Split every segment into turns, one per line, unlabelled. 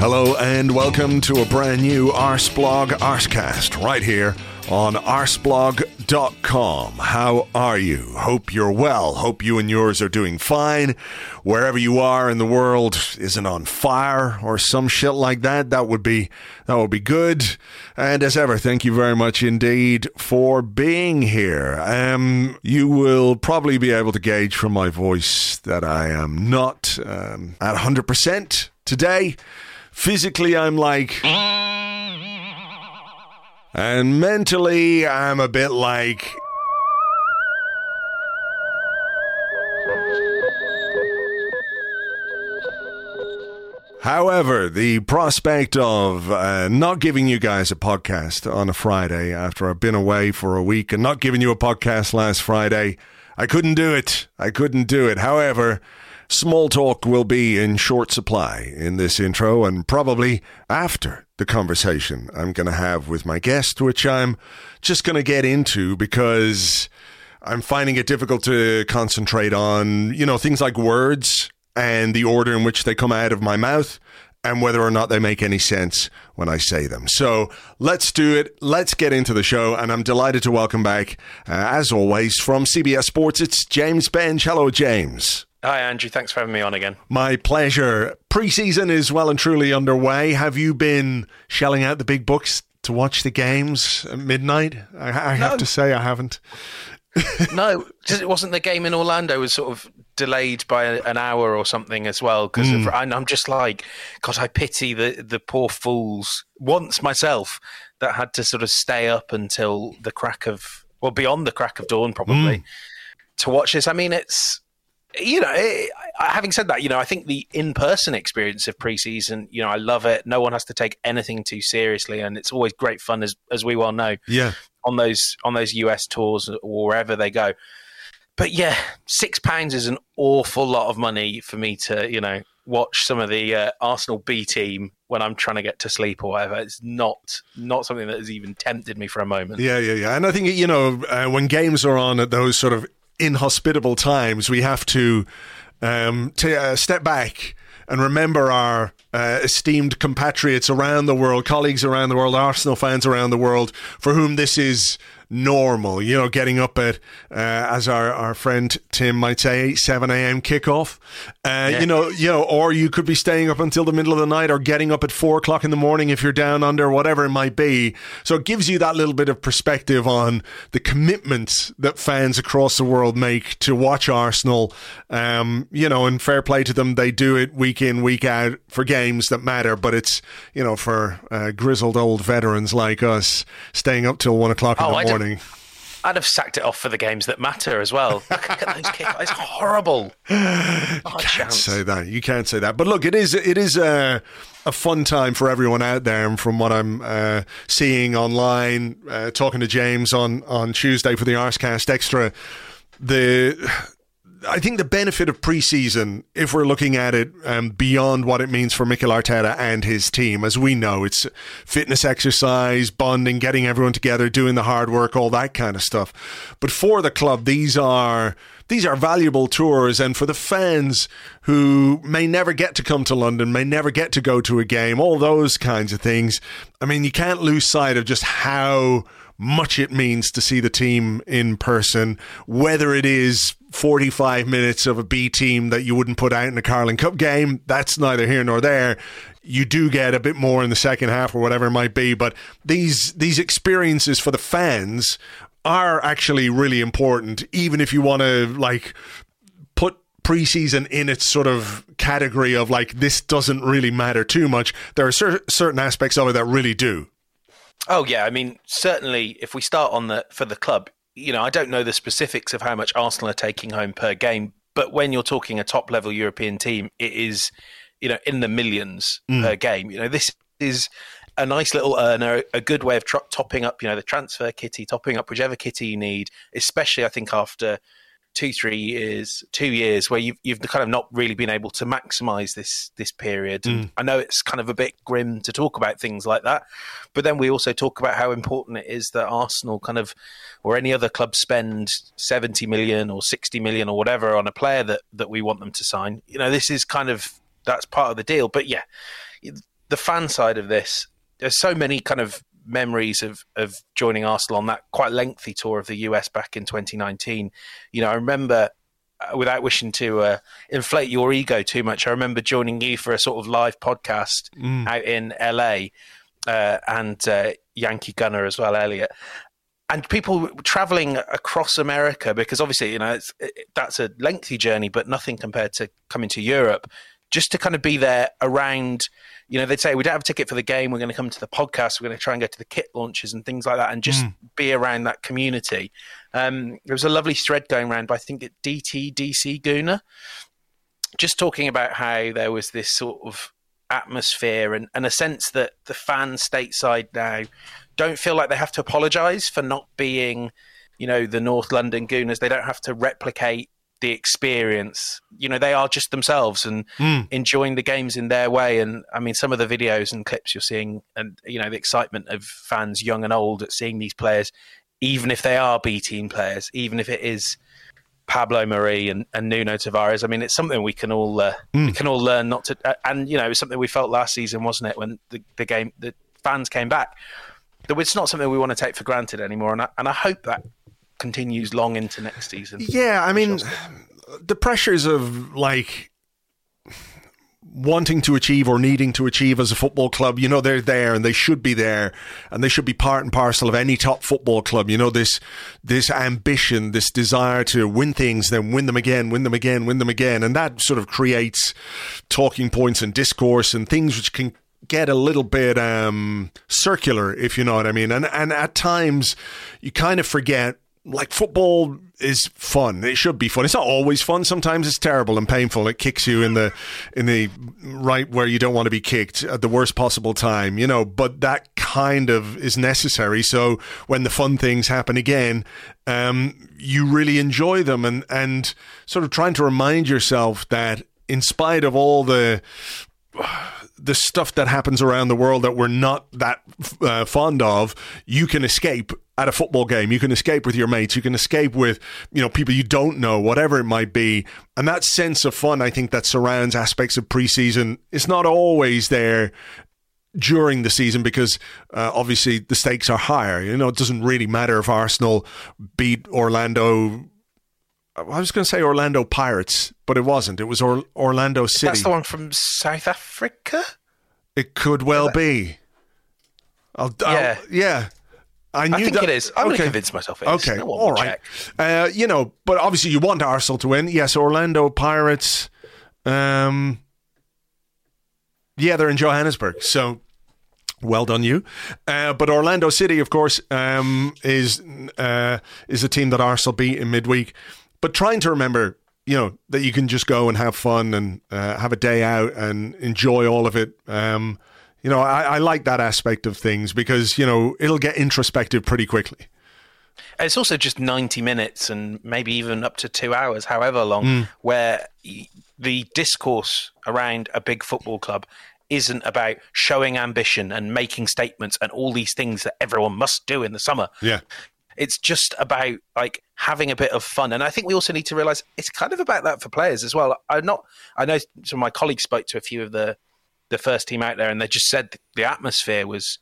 Hello and welcome to a brand new Arseblog Arsecast right here on arseblog.com. How are you? Hope you're well. Hope you and yours are doing fine. Wherever you are in the world isn't on fire or some shit like that. That would be that would be good. And as ever, thank you very much indeed for being here. Um, you will probably be able to gauge from my voice that I am not um, at 100% today. Physically, I'm like. And mentally, I'm a bit like. However, the prospect of uh, not giving you guys a podcast on a Friday after I've been away for a week and not giving you a podcast last Friday, I couldn't do it. I couldn't do it. However, small talk will be in short supply in this intro and probably after the conversation I'm going to have with my guest, which I'm just going to get into because I'm finding it difficult to concentrate on, you know, things like words and the order in which they come out of my mouth and whether or not they make any sense when I say them. So let's do it. Let's get into the show. And I'm delighted to welcome back, uh, as always, from CBS Sports, it's James Benge. Hello, James.
Hi, Andrew. Thanks for having me on again.
My pleasure. Preseason is well and truly underway. Have you been shelling out the big books to watch the games at midnight? I, I have
No.
to say, I haven't.
no, it wasn't the game in Orlando was sort of delayed by an hour or something as well. Because hmm. and I'm just like, God, I pity the the poor fools. Once myself that had to sort of stay up until the crack of well beyond the crack of dawn probably hmm. to watch this. I mean, it's you know, it, having said that, you know, I think the in-person experience of preseason, you know, I love it. No one has to take anything too seriously, and it's always great fun, as as we well know.
Yeah.
on those on those US tours or wherever they go. But yeah, six pounds is an awful lot of money for me to you know watch some of the uh, Arsenal B team when I'm trying to get to sleep or whatever. It's not not something that has even tempted me for a moment.
Yeah, yeah, yeah. And I think, you know, uh, when games are on at those sort of inhospitable times, we have to um, t- uh, step back and remember our uh, esteemed compatriots around the world, colleagues around the world, Arsenal fans around the world, for whom this is normal. You know, getting up at, uh, as our, our friend Tim might say, 7 a.m. kickoff. Uh, You know, you know, or you could be staying up until the middle of the night or getting up at four o'clock in the morning if you're down under, whatever it might be. So it gives you that little bit of perspective on the commitments that fans across the world make to watch Arsenal. Um, you know, and fair play to them. They do it week in, week out for games that matter, but it's, you know, for uh, grizzled old veterans like us staying up till one o'clock in
Oh,
the
I don't-
morning.
I'd have sacked it off for the games that matter as well. Look at those kickoffs; it's horrible. Not a
can't
chance.
say that. You can't say that. But look, it is it is a a fun time for everyone out there. And from what I'm uh, seeing online, uh, talking to James on on Tuesday for the Arsecast Extra, the I think the benefit of preseason, if we're looking at it um, beyond what it means for Mikel Arteta and his team, as we know, it's fitness exercise, bonding, getting everyone together, doing the hard work, all that kind of stuff. But for the club, these are these are valuable tours, and for the fans who may never get to come to London, may never get to go to a game, all those kinds of things. I mean, you can't lose sight of just how much it means to see the team in person, whether it is 45 minutes of a B team that you wouldn't put out in a Carling Cup game. That's neither here nor there. You do get a bit more in the second half or whatever it might be, but these these experiences for the fans are actually really important, even if you want to like put preseason in its sort of category of like this doesn't really matter too much. There are cer- certain aspects of it that really do.
Oh yeah, I mean certainly if we start on the for the club, you know, I don't know the specifics of how much Arsenal are taking home per game, but when you're talking a top level European team, it is, you know, in the millions mm. per game. You know, this is a nice little earner, a good way of tro- topping up, you know, the transfer kitty, topping up whichever kitty you need, especially I think after two, three years, two years where you've you've kind of not really been able to maximise this this period. Mm. I know it's kind of a bit grim to talk about things like that, but then we also talk about how important it is that Arsenal kind of or any other club spend seventy million or sixty million or whatever on a player that that we want them to sign. You know, this is kind of that's part of the deal. But yeah, the fan side of this, there's so many kind of memories of of joining Arsenal on that quite lengthy tour of the US back in 2019. You know, I remember uh, without wishing to uh, inflate your ego too much, I remember joining you for a sort of live podcast mm. out in LA uh, and uh, Yankee Gunner as well, Elliot. And people traveling across America because obviously, you know, it, that's a lengthy journey, but nothing compared to coming to Europe just to kind of be there around, you know, they'd say, we don't have a ticket for the game. We're going to come to the podcast. We're going to try and go to the kit launches and things like that and just mm. be around that community. Um, there was a lovely thread going around by, I think, at DTDC Gooner, just talking about how there was this sort of atmosphere and, and a sense that the fans stateside now don't feel like they have to apologise for not being, you know, the North London Gooners. They don't have to replicate the experience. You know, they are just themselves and mm. enjoying the games in their way. And I mean, some of the videos and clips you're seeing, and you know, the excitement of fans, young and old, at seeing these players, even if they are B team players, even if it is Pablo Mari and, and Nuno Tavares. I mean, it's something we can all uh, mm. we can all learn not to. Uh, and you know, it's something we felt last season, wasn't it, when the, the game the fans came back. That it's not something we want to take for granted anymore. And I, and I hope that continues long into next season.
Yeah, I mean, the pressures of like wanting to achieve or needing to achieve as a football club, you know, they're there and they should be there and they should be part and parcel of any top football club. You know, this, this ambition, this desire to win things, then win them again, win them again, win them again. And that sort of creates talking points and discourse and things which can get a little bit um, circular, if you know what I mean. And, and at times you kind of forget like football is fun. It should be fun. It's not always fun. Sometimes it's terrible and painful. It kicks you in the in the right where you don't want to be kicked at the worst possible time, you know, but that kind of is necessary. So when the fun things happen again, um, you really enjoy them and and sort of trying to remind yourself that in spite of all the the stuff that happens around the world that we're not that uh, fond of, you can escape at a football game. You can escape with your mates. You can escape with, you know, people you don't know, whatever it might be. And that sense of fun, I think, that surrounds aspects of preseason is not always there during the season because uh, obviously the stakes are higher. You know, it doesn't really matter if Arsenal beat Orlando I was going to say Orlando Pirates, but it wasn't. It was or- Orlando City.
That's the one from South Africa.
It could well yeah, be. I'll, yeah, I'll, yeah.
I knew I think
that,
it is. I'm okay. going to convince myself it is.
Okay, all right. Uh, you know, but obviously you want Arsenal to win. Yes, Orlando Pirates. Um, yeah, they're in Johannesburg, so well done you. Uh, but Orlando City, of course, um, is uh, is a team that Arsenal beat in midweek but trying to remember, you know, that you can just go and have fun and uh, have a day out and enjoy all of it. Um, you know, I, I like that aspect of things because you know it'll get introspective pretty quickly.
It's also just 90 minutes and maybe even up to two hours, however long, mm. where the discourse around a big football club isn't about showing ambition and making statements and all these things that everyone must do in the summer.
Yeah.
It's just about like having a bit of fun, and I think we also need to realize it's kind of about that for players as well. I'm not. I know some of my colleagues spoke to a few of the the first team out there, and they just said the atmosphere was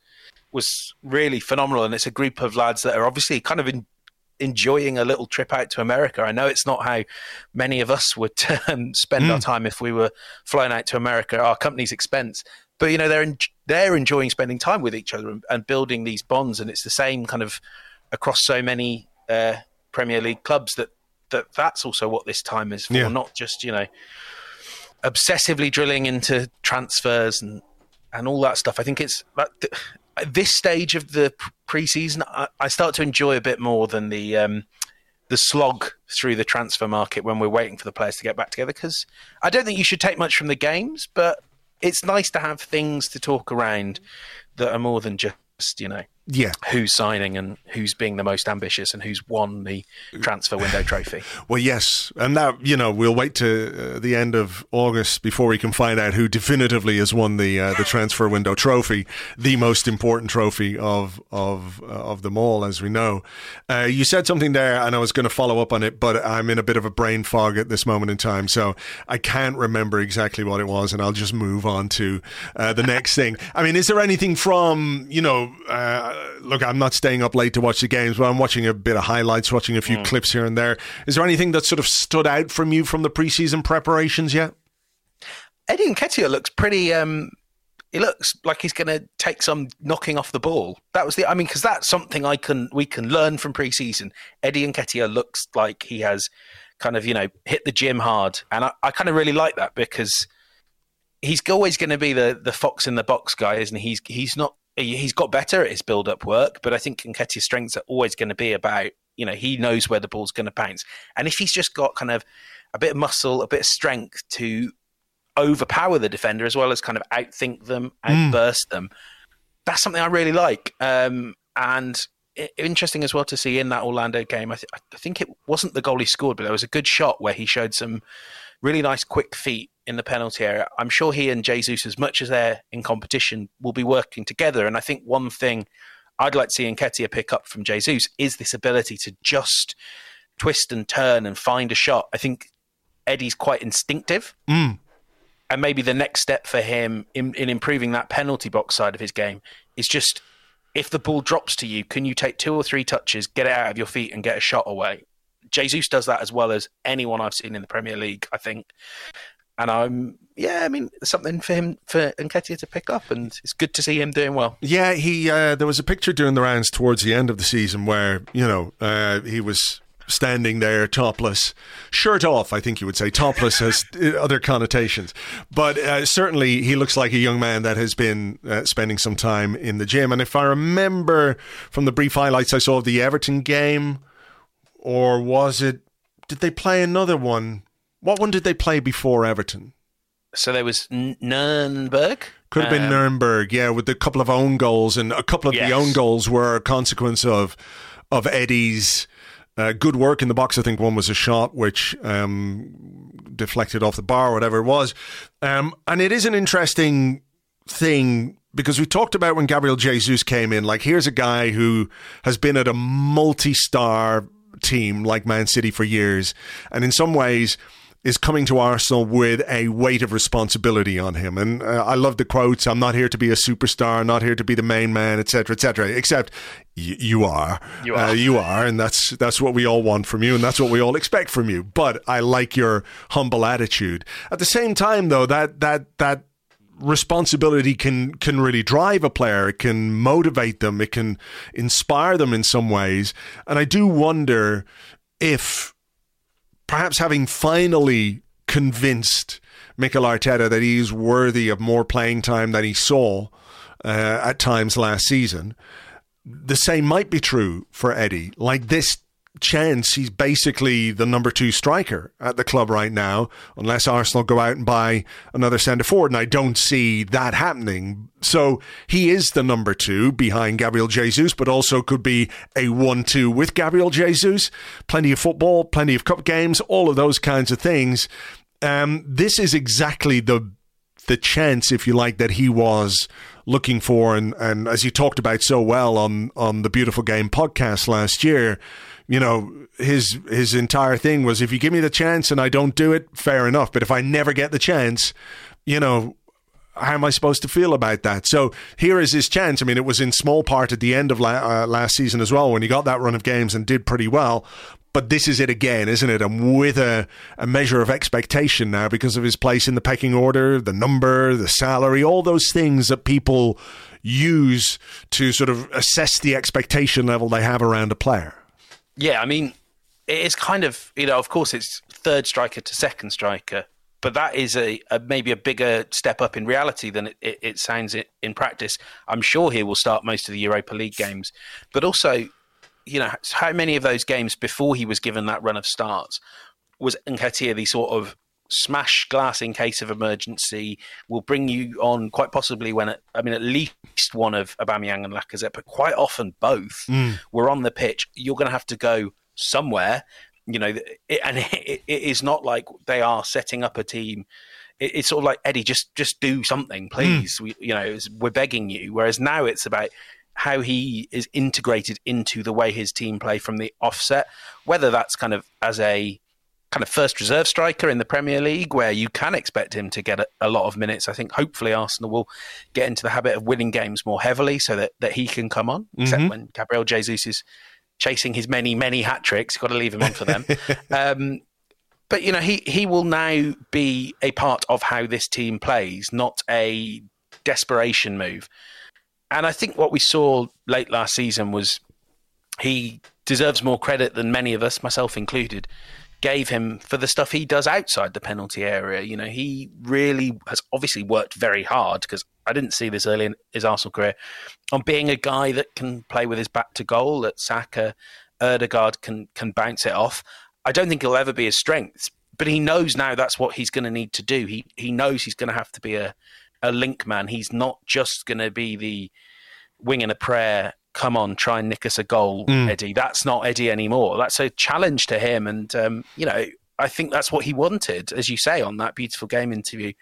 was really phenomenal, and it's a group of lads that are obviously kind of in, enjoying a little trip out to America. I know it's not how many of us would um, spend mm. our time if we were flying out to America, our company's expense. But you know, they're en- they're enjoying spending time with each other and, and, building these bonds, and it's the same kind of across so many uh, Premier League clubs that that that's also what this time is for, yeah. not just you know obsessively drilling into transfers and and all that stuff. I think it's at this stage of the preseason, I, I start to enjoy a bit more than the um, the slog through the transfer market when we're waiting for the players to get back together. Because I don't think you should take much from the games, but it's nice to have things to talk around that are more than just you know
yeah.
who's signing and who's being the most ambitious and who's won the transfer window trophy.
Well yes. And that you know we'll wait to uh, the end of august before we can find out who definitively has won the uh, the transfer window trophy the most important trophy of of uh, of them all as we know. Uh, you said something there and i was going to follow up on it but i'm in a bit of a brain fog at this moment in time so i can't remember exactly what it was and i'll just move on to uh, the next thing. I mean is there anything from you know uh, look, I'm not staying up late to watch the games, but I'm watching a bit of highlights, watching a few mm. clips here and there. Is there anything that sort of stood out from you from the preseason preparations yet?
Eddie Nketiah looks pretty. Um, he looks like he's going to take some knocking off the ball. That was the. I mean, because that's something I can we can learn from preseason. Eddie Nketiah looks like he has kind of you know hit the gym hard, and I, I kind of really like that because he's always going to be the the fox in the box guy, isn't he? He's he's not he's got better at his build up work, but I think Nketiah's strengths are always going to be about, you know, he knows where the ball's going to bounce. And if he's just got kind of a bit of muscle, a bit of strength to overpower the defender as well as kind of outthink them, hmm. outburst mm. them, that's something I really like. Um, and it, interesting as well to see in that Orlando game. I, th- I think it wasn't the goal he scored, but there was a good shot where he showed some really nice quick feet in the penalty area. I'm sure he and Jesus, as much as they're in competition, will be working together. And I think one thing I'd like to see Nketiah pick up from Jesus is this ability to just twist and turn and find a shot. I think Eddie's quite instinctive.
Mm.
And maybe the next step for him in, in improving that penalty box side of his game is just if the ball drops to you, can you take two or three touches, get it out of your feet, and get a shot away? Jesus does that as well as anyone I've seen in the Premier League, I think and I'm yeah, I mean something for him for Nketiah to pick up, and it's good to see him doing well.
Yeah, he uh, there was a picture during the rounds towards the end of the season where you know uh, he was standing there topless, shirt off. I think you would say topless has other connotations, but uh, certainly he looks like a young man that has been uh, spending some time in the gym. And if I remember from the brief highlights I saw of the Everton game, or was it? Did they play another one what one did they play before Everton?
So there was N- Nuremberg.
Could have been um, Nuremberg, yeah, with a couple of own goals, and a couple of yes. the own goals were a consequence of of Eddie's uh, good work in the box. I think one was a shot which um, deflected off the bar, or whatever it was. Um, and it is an interesting thing because we talked about when Gabriel Jesus came in. Like, here's a guy who has been at a multi-star team like Man City for years, and in some ways is coming to Arsenal with a weight of responsibility on him. And uh, I love the quotes I'm not here to be a superstar, not here to be the main man, etc., etc. Except y- you are.
You are. Uh,
you are. And that's, that's what we all want from you. And that's what we all expect from you. But I like your humble attitude. At the same time, though, that, that, that, responsibility can can really drive a player it can motivate them it can inspire them in some ways and i do wonder if perhaps having finally convinced Mikel Arteta that he's worthy of more playing time than he saw uh, at times last season, the same might be true for Eddie. Like this chance he's basically the number two striker at the club right now, unless Arsenal go out and buy another centre forward. And I don't see that happening. So he is the number two behind Gabriel Jesus, but also could be a one two with Gabriel Jesus. Plenty of football, plenty of cup games, all of those kinds of things. Um, this is exactly the the chance, if you like, that he was looking for, and, and as you talked about so well on on the Beautiful Game podcast last year, you know, his his entire thing was if you give me the chance and I don't do it, fair enough. But if I never get the chance, you know, how am I supposed to feel about that? So here is his chance. I mean, it was in small part at the end of la- uh, last season as well when he got that run of games and did pretty well. But this is it again, isn't it? And with a, a measure of expectation now because of his place in the pecking order, the number, the salary, all those things that people use to sort of assess the expectation level they have around a player.
Yeah, I mean, it's kind of, you know, of course, it's third striker to second striker but that is a, a, maybe a bigger step up in reality than it, it, it sounds in, in, practice. I'm sure he will start most of the Europa League games, but also, you know, how many of those games before he was given that run of starts was Nketiah the sort of smash glass in case of emergency will bring you on quite possibly when it, I mean at least one of Aubameyang and Lacazette, but quite often both mm. were on the pitch. You're going to have to go somewhere you know, it, and it, it is not like they are setting up a team. It, it's sort of like Eddie, just just do something, please. Mm. We, you know, we're begging you. Whereas now it's about how he is integrated into the way his team play from the offset, whether that's kind of as a kind of first reserve striker in the Premier League, where you can expect him to get a, a, lot of minutes. I think hopefully Arsenal will get into the habit of winning games more heavily so that, that he can come on, mm-hmm. except when Gabriel Jesus is chasing his many, many hat tricks. You've got to leave him on for them. um, but you know, he he will now be a part of how this team plays, not a desperation move. And I think what we saw late last season was he deserves more credit than many of us, myself included, gave him for the stuff he does outside the penalty area. You know, he really has obviously worked very hard because I didn't see this early in his Arsenal career on being a guy that can play with his back to goal. That Saka, Ødegaard can can bounce it off. I don't think he'll ever be his strength, but he knows now that's what he's going to need to do. He he knows he's going to have to be a a link man. He's not just going to be the wing and a prayer come on, try and nick us a goal, mm. Eddie. That's not Eddie anymore. That's a challenge to him. And, um, you know, I think that's what he wanted, as you say, on that beautiful game interview.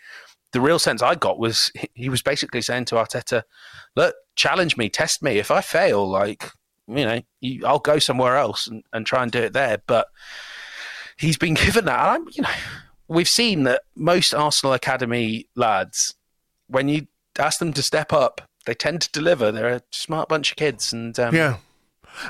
The real sense I got was he was basically saying to Arteta, look, challenge me, test me. If I fail, like, you know, you, I'll go somewhere else and, and try and do it there. But he's been given that. I'm, you know, we've seen that most Arsenal Academy lads, when you ask them to step up, they tend to deliver. They're a smart bunch of kids, and um,
yeah.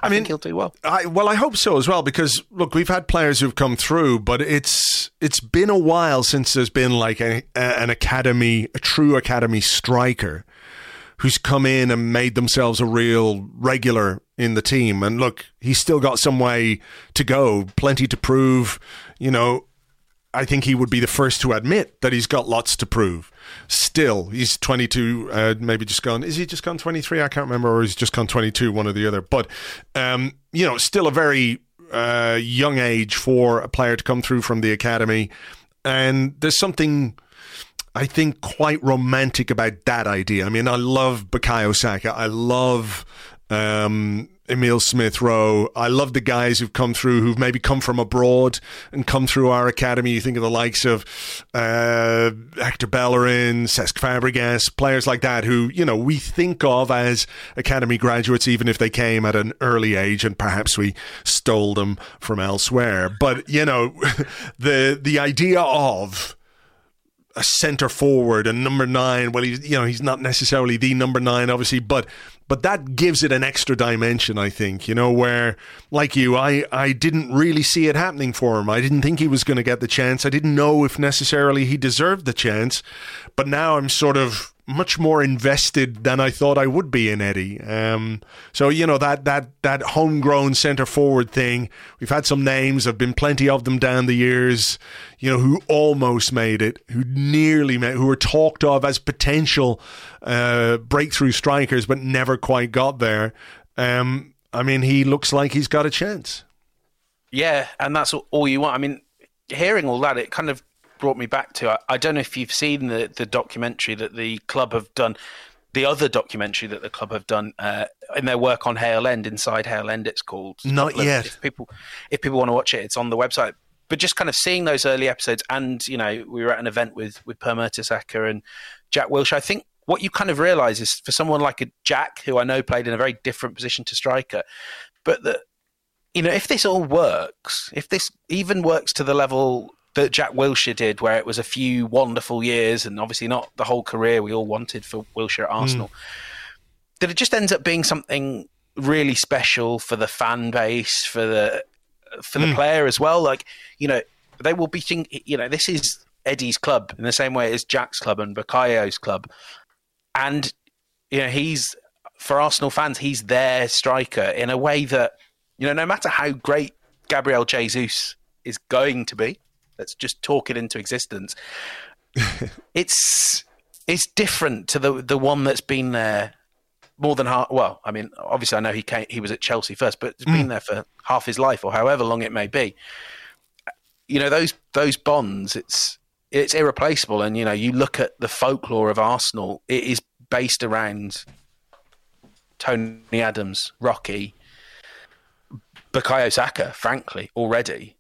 I, I mean, he'll do well.
I, well, I hope so as well because look, we've had players who've come through, but it's it's been a while since there's been like a, a, an academy, a true academy striker who's come in and made themselves a real regular in the team. And look, he's still got some way to go, plenty to prove. You know, I think he would be the first to admit that he's got lots to prove. Still, he's 22, uh, maybe just gone. Is he just gone 23? I can't remember, or he's just gone 22, one or the other. But, um, you know, still a very uh, young age for a player to come through from the academy. And there's something. I think quite romantic about that idea. I mean, I love Bukayo Saka. I love um, Emil Smith Rowe. I love the guys who've come through, who've maybe come from abroad and come through our academy. You think of the likes of uh, Hector Bellerin, Cesc Fabregas, players like that, who you know we think of as academy graduates, even if they came at an early age and perhaps we stole them from elsewhere. But you know, the the idea of a centre forward, a number nine. Well, he's you know he's not necessarily the number nine, obviously, but but that gives it an extra dimension, I think, you know, where, like you, I, I didn't really see it happening for him. I didn't think he was going to get the chance. I didn't know if necessarily he deserved the chance. But now I'm sort of much more invested than I thought I would be in Eddie. Um, so you know that that that homegrown centre forward thing. We've had some names. There have been plenty of them down the years. You know who almost made it, who nearly made, who were talked of as potential uh, breakthrough strikers, but never quite got there. Um, I mean, he looks like he's got a chance.
Yeah, and that's all you want. I mean, hearing all that, it kind of brought me back to. I, I don't know if you've seen the the documentary that the club have done, the other documentary that the club have done uh, in their work on Hale End, inside Hale End, it's called.
Not yet.
If people, if people want to watch it, it's on the website. But just kind of seeing those early episodes, and you know, we were at an event with with Per Mertesacker and Jack Wilshere. I think what you kind of realise is for someone like a Jack, who I know played in a very different position to striker, but that you know, if this all works, if this even works to the level that Jack Wilshere did, where it was a few wonderful years and obviously not the whole career we all wanted for Wilshere at Arsenal. Mm. That it just ends up being something really special for the fan base, for the for the mm. player as well. Like you know, they will be thinking, you know, this is Eddie's club in the same way as Jack's club and Bukayo's club, and you know he's for Arsenal fans, he's their striker in a way that you know, no matter how great Gabriel Jesus is going to be, let's just talk it into existence. it's it's different to the the one that's been there more than half. Well, I mean, obviously, I know he came, he was at Chelsea first, but it's mm. been there for half his life or however long it may be. You know, those those bonds, it's it's irreplaceable. And you know, you look at the folklore of Arsenal; it is based around Tony Adams, Rocky, Bukayo Saka. Frankly, already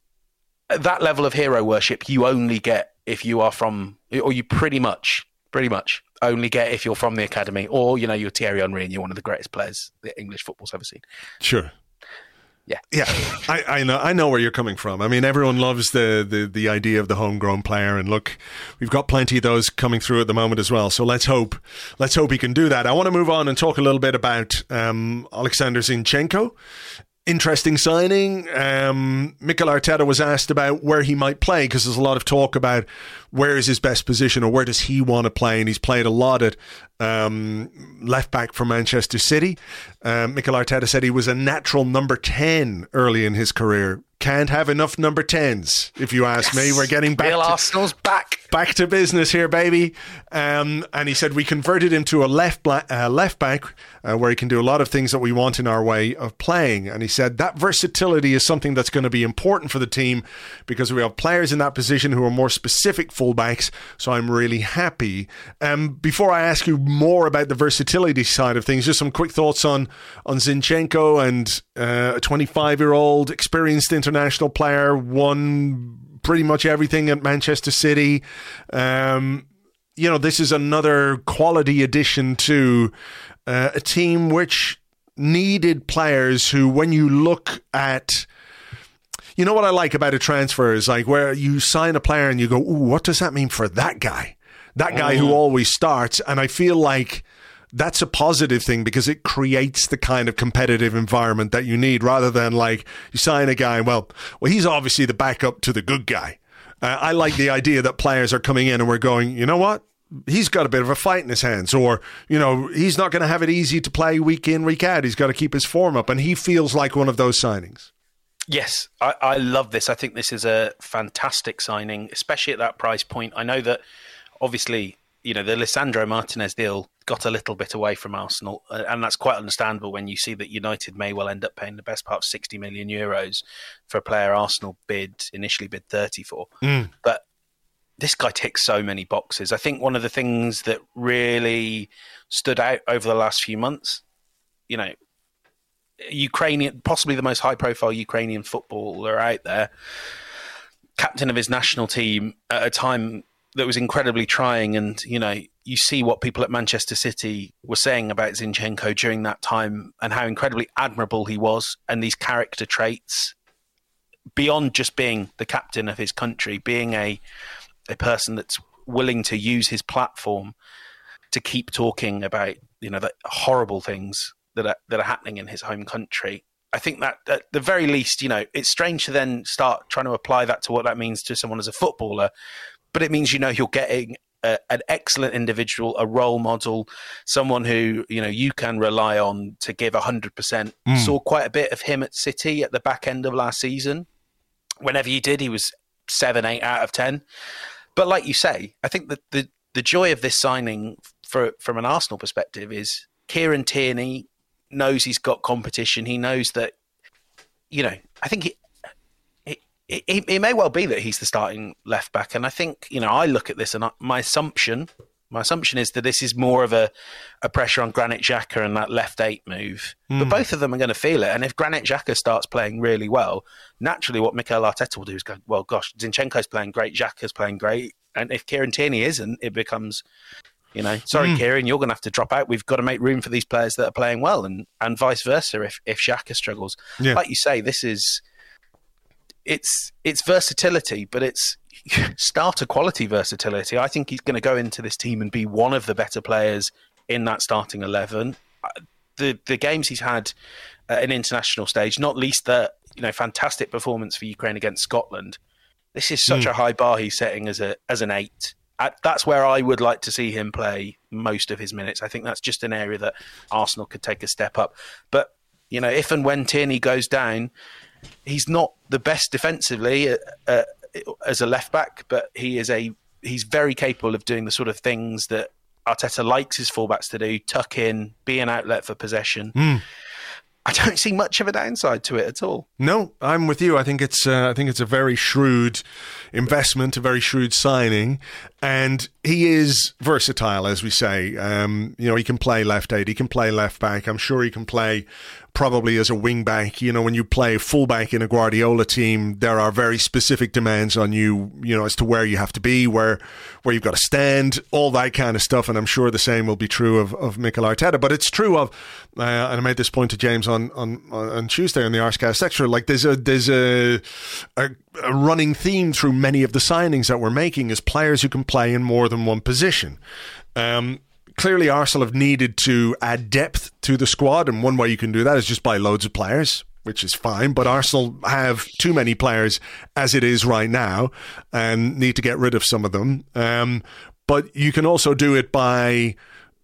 that level of hero worship you only get if you are from, or you pretty much, pretty much only get if you're from the academy, or you know you're Thierry Henry and you're one of the greatest players that English football's ever seen.
Sure.
Yeah,
yeah, I, I, know, I know where you're coming from. I mean, everyone loves the, the the idea of the homegrown player, and look, we've got plenty of those coming through at the moment as well. So let's hope, let's hope he can do that. I want to move on and talk a little bit about um, Alexander Zinchenko interesting signing. Um, Mikel Arteta was asked about where he might play because there's a lot of talk about where is his best position or where does he want to play, and he's played a lot at um, left back for Manchester City. Um, Mikel Arteta said he was a natural number ten early in his career. Can't have enough number tens, if you ask yes. me. We're getting back.
Bill to, Arsenal's back.
Back to business here, baby. Um, and he said we converted him to a left bla- uh, left back uh, where he can do a lot of things that we want in our way of playing. And he said that versatility is something that's going to be important for the team because we have players in that position who are more specific fullbacks. So I'm really happy. Um, before I ask you more about the versatility side of things, just some quick thoughts on on Zinchenko and uh, a 25 year old experienced international player, won pretty much everything at Manchester City. Um, you know, this is another quality addition to uh, a team which needed players who, when you look at you know what I like about a transfer is like where you sign a player and you go, Ooh, what does that mean for that guy? That guy who mm. always starts. And I feel like that's a positive thing because it creates the kind of competitive environment that you need rather than like you sign a guy, well, well, he's obviously the backup to the good guy. Uh, I like the idea that players are coming in and we're going, you know what? He's got a bit of a fight in his hands, or, you know, he's not going to have it easy to play week in, week out. He's got to keep his form up. And he feels like one of those signings.
Yes, I, I love this. I think this is a fantastic signing, especially at that price point. I know that obviously, you know, the Lisandro Martinez deal got a little bit away from Arsenal, uh, and that's quite understandable when you see that United may well end up paying the best part of 60 million euros for a player Arsenal bid initially bid 30 for. Mm. But this guy ticks so many boxes. I think one of the things that really stood out over the last few months, you know, Ukrainian, possibly the most high profile Ukrainian footballer out there, captain of his national team at a time that was incredibly trying. And, you know, you see what people at Manchester City were saying about Zinchenko during that time and how incredibly admirable he was and these character traits beyond just being the captain of his country, being a, a person that's willing to use his platform to keep talking about, you know, the horrible things that are, that are happening in his home country. I think that at the very least, you know, it's strange to then start trying to apply that to what that means to someone as a footballer, but it means you know you're getting a, an excellent individual, a role model, someone who you know you can rely on to give hundred percent. Mm. Saw quite a bit of him at City at the back end of last season. Whenever he did, he was seven, eight out of ten. But like you say, I think that the the joy of this signing for from an Arsenal perspective is Kieran Tierney knows he's got competition. He knows that, you know, I think it, it, it, it, may well be that he's the starting left back. And I think, you know, I look at this and my assumption, my assumption is that this is more of a, a pressure on Granit Xhaka and that left eight move. Mm. But hmm. both of them are going to feel it. And if Granit Xhaka starts playing really well, naturally what Mikel Arteta will do is go, well, gosh, Zinchenko's playing great, Xhaka's playing great. And if Kieran Tierney isn't, it becomes you know, sorry, mm. Kieran, you're going to have to drop out. We've got to make room for these players that are playing well, and and vice versa. If if Xhaka struggles, yeah. like you say, this is it's it's versatility, but it's starter quality versatility. I think he's going to go into this team and be one of the better players in that starting eleven. The the games he's had at an international stage, not least the you know fantastic performance for Ukraine against Scotland. This is such mm. a high bar he's setting as a as an eight. that's where I would like to see him play most of his minutes. I think that's just an area that Arsenal could take a step up. But you know, if and when Tierney goes down, he's not the best defensively uh, uh, as a left back, but he is a he's very capable of doing the sort of things that Arteta likes his fullbacks to do: tuck in, be an outlet for possession. Mm. I don't see much of a downside to it at all.
No, I'm with you. I think it's uh, I think it's a very shrewd investment, a very shrewd signing, and he is versatile, as we say. Um, you know, he can play left eight, he can play left back. I'm sure he can play probably as a wing back. You know, when you play fullback in a Guardiola team, there are very specific demands on you, you know, as to where you have to be, where where you've got to stand, all that kind of stuff. And I'm sure the same will be true of, of Mikel Arteta. But it's true of, uh, and I made this point to James on on, on Tuesday on the Arsecast Extra. Like there's a there's a, a a running theme through many of the signings that we're making is players who can play in more than one position. Um, clearly Arsenal have needed to add depth to the squad, and one way you can do that is just buy loads of players. Which is fine, but Arsenal have too many players as it is right now, and need to get rid of some of them. Um, but you can also do it by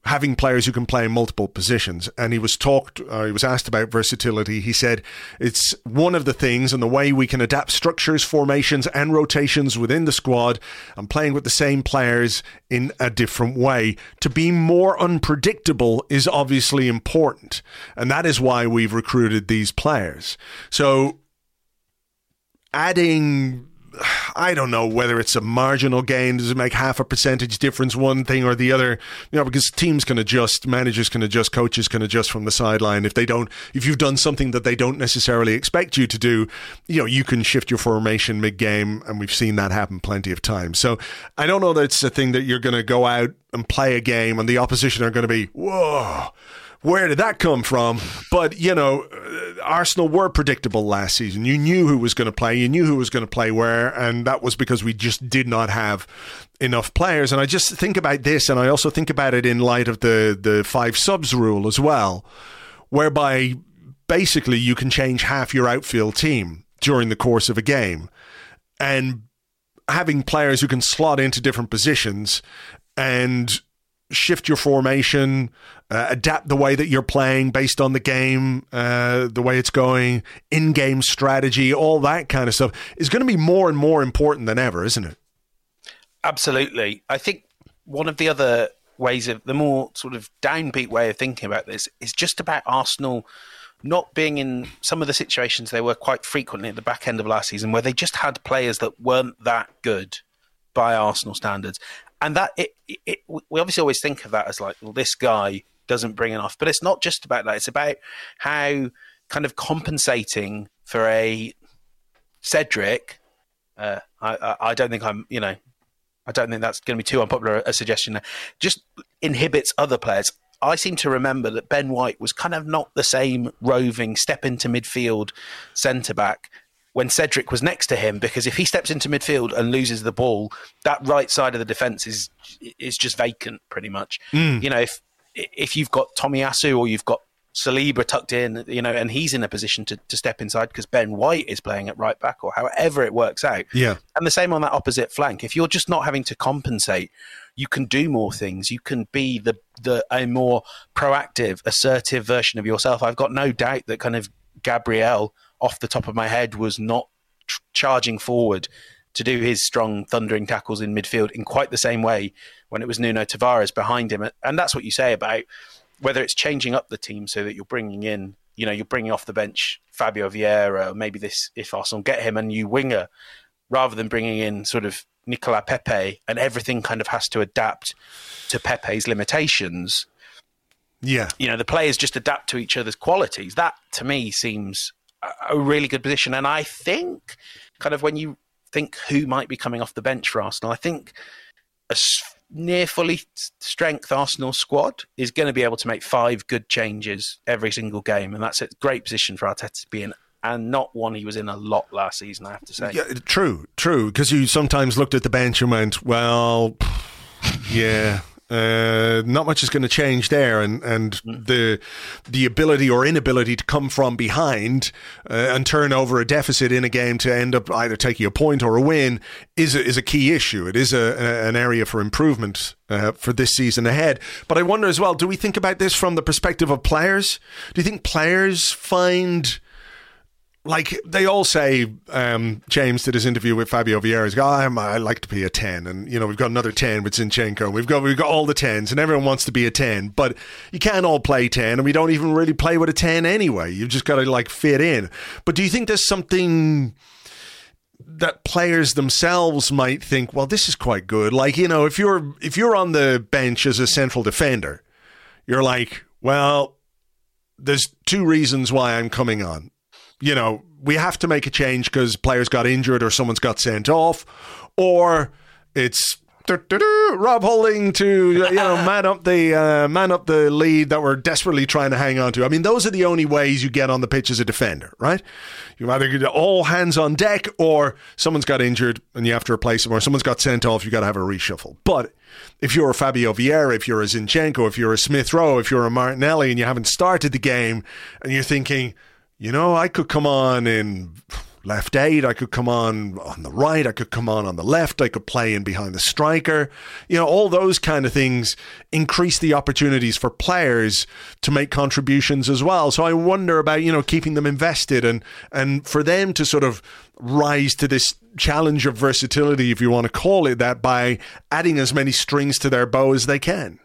having players who can play in multiple positions. And he was talked, uh, he was asked about versatility. He said it's one of the things and the way we can adapt structures, formations, and rotations within the squad and playing with the same players in a different way. To be more unpredictable is obviously important. And that is why we've recruited these players. So adding I don't know whether it's a marginal gain. Does it make half a percentage difference, one thing or the other? You know, because teams can adjust, managers can adjust, coaches can adjust from the sideline. If they don't, if you've done something that they don't necessarily expect you to do, you know, you can shift your formation mid game, and we've seen that happen plenty of times. So I don't know that it's a thing that you're going to go out and play a game, and the opposition are going to be, whoa where did that come from? But, you know, uh, Arsenal were predictable last season. You knew who was going to play, you knew who was going to play where, and that was because we just did not have enough players. And I just think about this, and I also think about it in light of the, the five subs rule as well, whereby basically you can change half your outfield team during the course of a game. And having players who can slot into different positions and shift your formation, uh, adapt the way that you're playing based on the game, uh, the way it's going, in game strategy, all that kind of stuff is going to be more and more important than ever, isn't it?
Absolutely. I think one of the other ways of the more sort of downbeat way of thinking about this is just about Arsenal not being in some of the situations they were quite frequently at the back end of last season where they just had players that weren't that good by Arsenal standards and that it, it, we obviously always think of that as like, well, this guy doesn't bring enough, but it's not just about that. It's about how kind of compensating for a Cedric. Uh, I, I don't think I'm, you know, I don't think that's going to be too unpopular a suggestion. Just inhibits other players. I seem to remember that Ben White was kind of not the same roving step into midfield centre back when Cedric was next to him because if he steps into midfield and loses the ball, that right side of the defence is is just vacant pretty much. Mm. You know, if if you've got Tommy Tomiyasu or you've got Saliba tucked in, you know, and he's in a position to, to step inside because Ben White is playing at right back or however it works out.
Yeah.
And the same on that opposite flank. If you're just not having to compensate, you can do more things. You can be the the a more proactive, assertive version of yourself. I've got no doubt that kind of Gabriel off the top of my head was not tr- charging forward to do his strong thundering tackles in midfield in quite the same way when it was Nuno Tavares behind him. And that's what you say about whether it's changing up the team so that you're bringing in, you know, you're bringing off the bench Fabio Vieira, maybe this, if Arsenal get him a new winger, rather than bringing in sort of Nicolas Pepe and everything kind of has to adapt to Pepe's limitations.
Yeah.
You know, the players just adapt to each other's qualities. That to me seems a really good position. And I think, kind of, when you think who might be coming off the bench for Arsenal, I think a near fully strength Arsenal squad is going to be able to make five good changes every single game, and that's a great position for Arteta to be in and not one he was in a lot last season. I have to say.
Yeah, true, true. Because you sometimes looked at the bench and went, "Well, yeah." Uh, not much is going to change there, and and mm. the the ability or inability to come from behind uh, and turn over a deficit in a game to end up either taking a point or a win is a, is a key issue. It is a, a an area for improvement uh, for this season ahead. But I wonder as well: Do we think about this from the perspective of players? Do you think players find like they all say, um, James did his interview with Fabio Vieira. He's got, oh, I like to be a ten, and you know we've got another ten with Zinchenko. We've got we've got all the tens, and everyone wants to be a ten, but you can't all play ten, and we don't even really play with a ten anyway. You've just got to like fit in. But do you think there's something? that players themselves might think, well, this is quite good. Like, you know, if you're if you're on the bench as a central defender, you're like, well, there's two reasons why I'm coming on you know, we have to make a change because players got injured or someone's got sent off, or it's Rob Holding to you know man up the uh, man up the lead that we're desperately trying to hang on to. I mean, those are the only ways you get on the pitch as a defender, right? You either get all hands on deck, or someone's got injured and you have to replace them, or someone's got sent off. You got to have a reshuffle. But if you're a Fabio Vieira, if you're a Zinchenko, if you're a Smith Rowe, if you're a Martinelli, and you haven't started the game, and you're thinking you know, I could come on in left eight. I could come on on the right. I could come on on the left. I could play in behind the striker. You know, all those kind of things increase the opportunities for players to make contributions as well. So I wonder about, you know, keeping them invested and, and for them to sort of rise to this challenge of versatility, if you want to call it that, by adding as many strings to their bow as they can.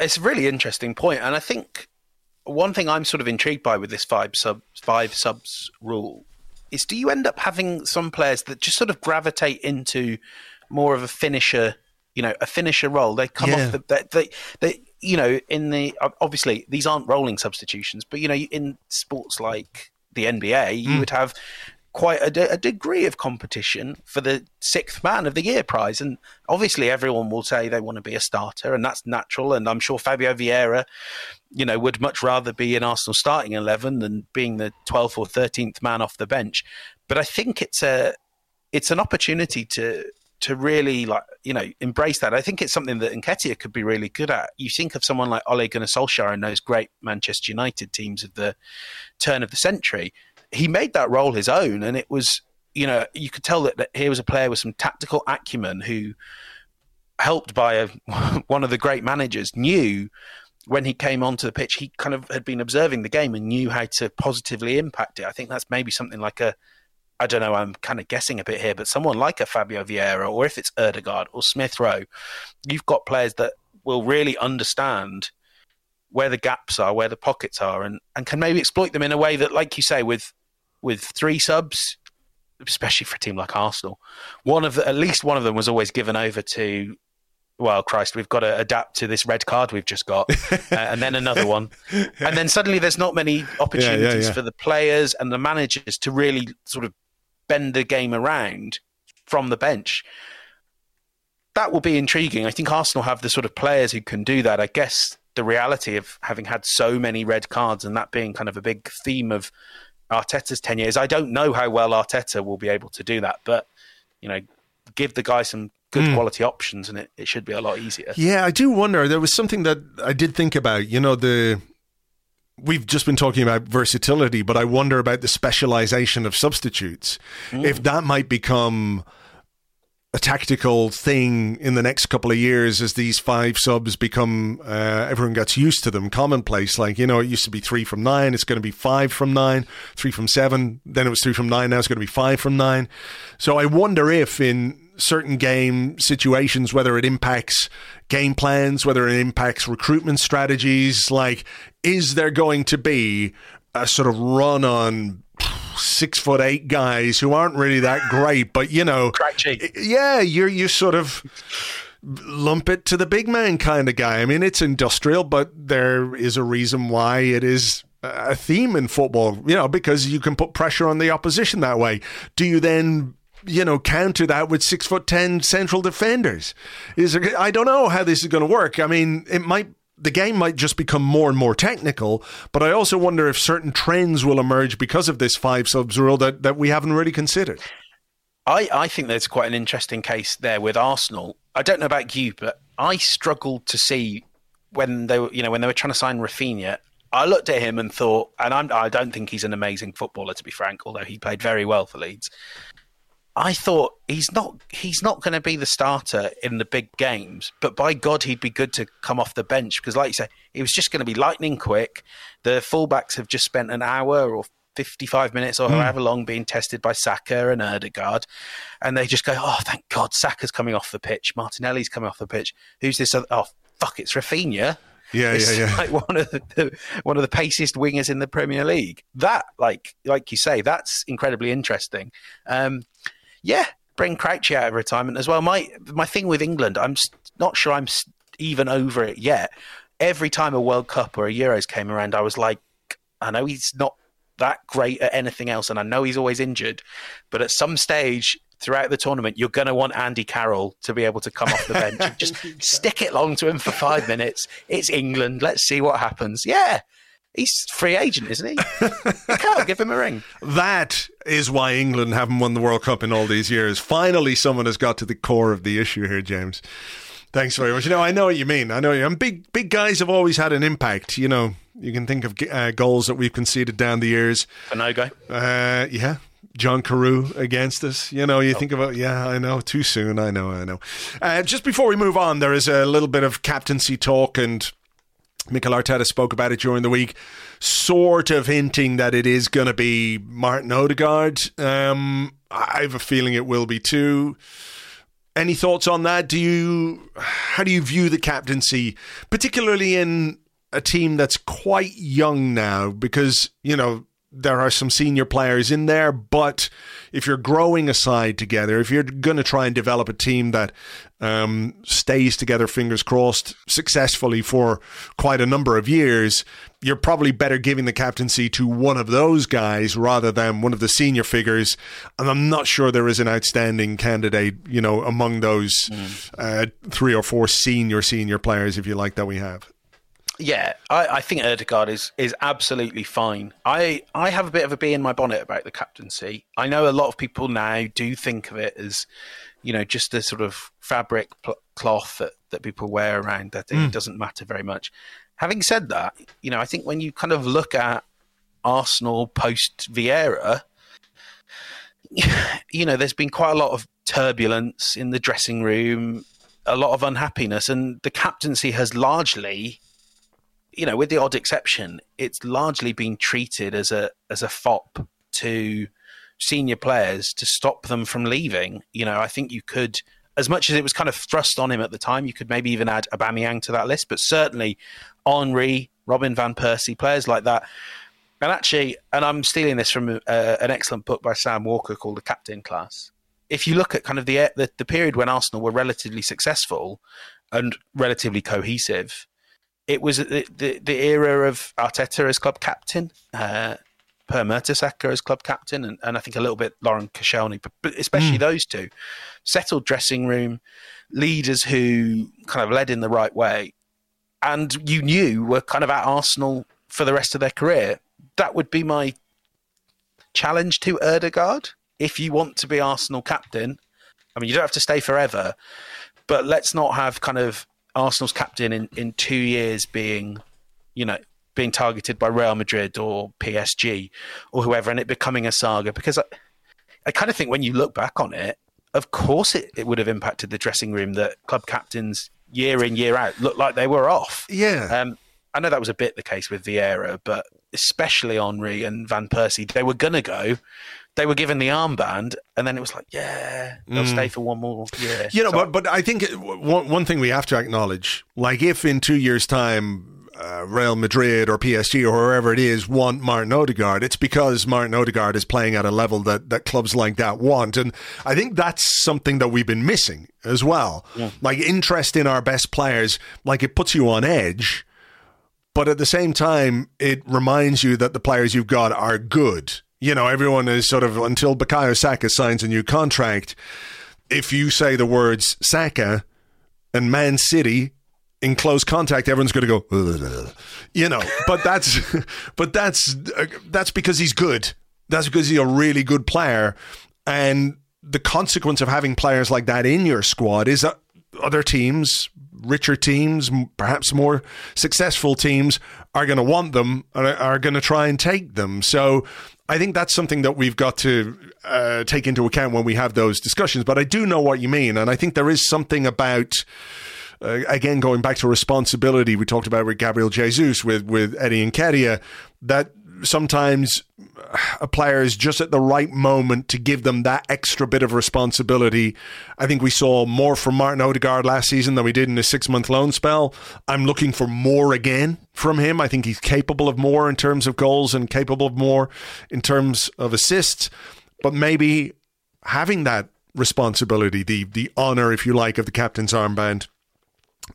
It's a really interesting point, and I think one thing I'm sort of intrigued by with this five sub five subs rule is do you end up having some players that just sort of gravitate into more of a finisher, you know, a finisher role? They come yeah. off the they, they, they you know in the obviously these aren't rolling substitutions, but you know in sports like the NBA, you mm. would have quite a, de- a, degree of competition for the sixth man of the year prize. And obviously, everyone will say they want to be a starter, and that's natural. And I'm sure Fabio Vieira, you know, would much rather be in Arsenal starting eleven than being the twelfth or thirteenth man off the bench. But I think it's a it's an opportunity to to really like you know embrace that. I think it's something that Nketiah could be really good at. You think of someone like Ole Gunnar Solskjaer and those great Manchester United teams of the turn of the century he made that role his own, and it was you know you could tell that, that here was a player with some tactical acumen who, helped by a, one of the great managers, knew when he came onto the pitch he kind of had been observing the game and knew how to positively impact it. I think that's maybe something like a I don't know, I'm kind of guessing a bit here, but someone like a Fabio Vieira, or if it's Ødegaard or Smith Rowe, you've got players that will really understand where the gaps are, where the pockets are, and, and can maybe exploit them in a way that, like you say, with with three subs, especially for a team like Arsenal, one of the, at least one of them was always given over to. Well, Christ, we've got to adapt to this red card we've just got, uh, and then another one, and then suddenly there's not many opportunities yeah, yeah, yeah. for the players and the managers to really sort of bend the game around from the bench. That will be intriguing. I think Arsenal have the sort of players who can do that. I guess the reality of having had so many red cards and that being kind of a big theme of Arteta's 10 years. I don't know how well Arteta will be able to do that, but, you know, give the guy some good mm. quality options and it, it should be a lot easier.
Yeah, I do wonder. There was something that I did think about, you know, the. We've just been talking about versatility, but I wonder about the specialization of substitutes. Mm. If that might become a tactical thing in the next couple of years as these five subs become uh, everyone gets used to them commonplace. Like you know it used to be three from nine it's going to be five from nine three from seven then it was three from nine now it's going to be five from nine. So i wonder if in certain game situations whether it impacts game plans whether it impacts recruitment strategies like is there going to be a sort of run on six foot eight guys who aren't really that great, but you know, yeah, you're you sort of lump it to the big man kind of guy. I mean, it's industrial, but there is a reason why it is a theme in football, you know, because you can put pressure on the opposition that way. Do you then you know, counter that with six foot ten central defenders. Is there, I don't know how this is going to work. I mean, it might the game might just become more and more technical, but I also wonder if certain trends will emerge because of this five subs rule that, that we haven't really considered.
I, I think there's quite an interesting case there with Arsenal. I don't know about you, but I struggled to see when they were, you know, when they were trying to sign Rafinha. I looked at him and thought, and I'm, I don't think he's an amazing footballer, to be frank, although he played very well for Leeds. I thought he's not he's not going to be the starter in the big games, but by God, he'd be good to come off the bench because, like you say, he was just going to be lightning quick. The fullbacks have just spent an hour or 55 minutes or mm. however long being tested by Saka and Odegaard, and they just go, "Oh, thank God, Saka's coming off the pitch. Martinelli's coming off the pitch. Who's this? Other- oh, fuck, it's Rafinha."
Yeah,
it's
yeah, yeah.
Like one of the, the, one of the paciest wingers in the Premier League. That, like, like you say, that's incredibly interesting. Um, yeah, bring Crouchy out of retirement as well. My my thing with England, I'm not sure I'm even over it yet. Every time a World Cup or a Euros came around, I was like, I know he's not that great at anything else, and I know he's always injured, but at some stage throughout the tournament, you're going to want Andy Carroll to be able to come off the bench. And just stick it long to him for five minutes. It's England. Let's see what happens. Yeah, He's free agent, isn't he? you can't give him a ring.
That is why England haven't won the World Cup in all these years. Finally, someone has got to the core of the issue here, James. Thanks very much. You know, I know what you mean. I know you. And big, big guys have always had an impact. You know, you can think of uh, goals that we've conceded down the years.
Fanogo.
Uh, yeah. John Carew against us. You know, you oh. think about, yeah, I know, too soon. I know, I know. Uh, just before we move on, there is a little bit of captaincy talk and Mikel Arteta spoke about it during the week, sort of hinting that it is going to be Martin Odegaard. Um, I have a feeling it will be too. Any thoughts on that? Do you how do you view the captaincy, particularly in a team that's quite young now? Because you know there are some senior players in there, but if you're growing a side together, if you're going to try and develop a team that um, stays together, fingers crossed, successfully for quite a number of years, you're probably better giving the captaincy to one of those guys rather than one of the senior figures. And I'm not sure there is an outstanding candidate, you know, among those mm. uh, three or four senior senior players, if you like, that we have.
Yeah, I, I think Odegaard is is absolutely fine. I I have a bit of a bee in my bonnet about the captaincy. I know a lot of people now do think of it as, you know, just a sort of fabric pl- cloth that, that people wear around that mm. it doesn't matter very much. Having said that, you know, I think when you kind of look at Arsenal post Vieira, you know, there's been quite a lot of turbulence in the dressing room, a lot of unhappiness, and the captaincy has largely you know, with the odd exception, it's largely been treated as a as a fop to senior players to stop them from leaving. You know, I think you could, as much as it was kind of thrust on him at the time, you could maybe even add Aubameyang to that list, but certainly Henri, Robin van Persie, players like that. And actually, and I'm stealing this from uh, an excellent book by Sam Walker called The Captain Class. If you look at kind of the, the the period when Arsenal were relatively successful and relatively cohesive, it was the, the, the era of Arteta as club captain, uh, Per Mertesacker as club captain, and, and I think a little bit Laurent Koscielny, but, but especially mm. those two. Settled dressing room, leaders who kind of led in the right way, and you knew were kind of at Arsenal for the rest of their career. That would be my challenge to Odegaard. If you want to be Arsenal captain, I mean, you don't have to stay forever, but let's not have kind of Arsenal's captain in, in two years being, you know, being targeted by Real Madrid or PSG or whoever, and it becoming a saga. Because I, I kind of think when you look back on it, of course it, it would have impacted the dressing room that club captains year in year out looked like they were off.
Yeah.
Um, I know that was a bit the case with Vieira, but especially Henri and Van Persie, they were gonna go they were given the armband, and then it was like, yeah, they'll mm. stay for one more year.
You know, so, but but I think one one thing we have to acknowledge, like if in two years' time. Uh, Real Madrid or PSG or wherever it is want Martin Odegaard, it's because Martin Odegaard is playing at a level that, that clubs like that want. And I think that's something that we've been missing as well. Yeah. Like interest in our best players, like it puts you on edge, but at the same time, it reminds you that the players you've got are good you know, everyone is sort of until Bukayo Saka signs a new contract. If you say the words Saka and Man City in close contact, everyone's going to go, you know. But that's but that's uh, that's because he's good. That's because he's a really good player, and the consequence of having players like that in your squad is that other teams, richer teams, perhaps more successful teams, are going to want them and are going to try and take them. So I think that's something that we've got to uh, take into account when we have those discussions. But I do know what you mean, and I think there is something about. Uh, again, going back to responsibility, we talked about with Gabriel Jesus, with with Eddie Nketiah, that sometimes a player is just at the right moment to give them that extra bit of responsibility. I think we saw more from Martin Odegaard last season than we did in his six month loan spell. I'm looking for more again from him. I think he's capable of more in terms of goals and capable of more in terms of assists. But maybe having that responsibility, the the honor, if you like, of the captain's armband,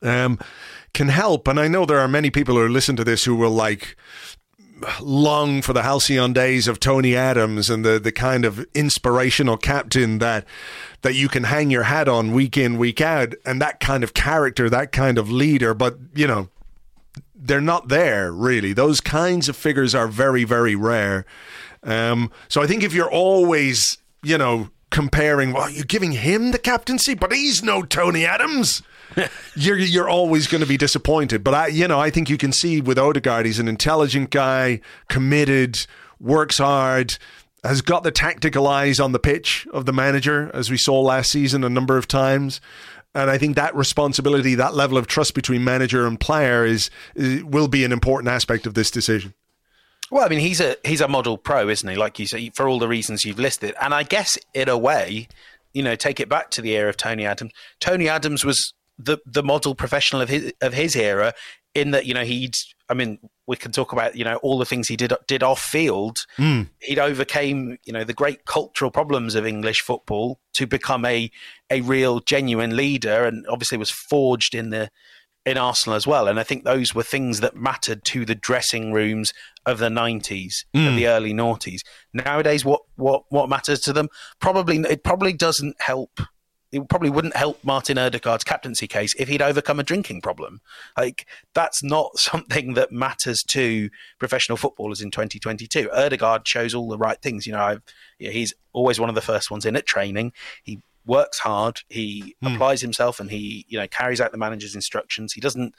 um, can help. And I know there are many people who listen to this who will like long for the halcyon days of Tony Adams and the the kind of inspirational captain that that you can hang your hat on week in week out and that kind of character that kind of leader. But you know they're not there really. Those kinds of figures are very very rare. Um, so I think if you're always you know comparing well you're giving him the captaincy? But he's no Tony Adams you're you're always going to be disappointed. But I, you know, I think you can see with Odegaard, he's an intelligent guy, committed, works hard, has got the tactical eyes on the pitch of the manager, as we saw last season a number of times. And I think that responsibility, that level of trust between manager and player, is, is will be an important aspect of this decision.
Well, I mean, he's a he's a model pro, isn't he? Like you say, for all the reasons you've listed. And I guess in a way, you know, take it back to the era of Tony Adams. Tony Adams was the the model professional of his of his era in that you know he'd I mean we can talk about you know all the things he did did off field mm. he'd overcame you know the great cultural problems of English football to become a a real genuine leader and obviously was forged in the in Arsenal as well and I think those were things that mattered to the dressing rooms of the 90s mm. and the early noughties nowadays what what what matters to them probably it probably doesn't help it probably wouldn't help Martin Odegaard's captaincy case if he'd overcome a drinking problem. Like that's not something that matters to professional footballers in 2022. Odegaard shows all the right things. You know, yeah, he's always one of the first ones in at training. He works hard. He mm. applies himself, and he you know carries out the manager's instructions. He doesn't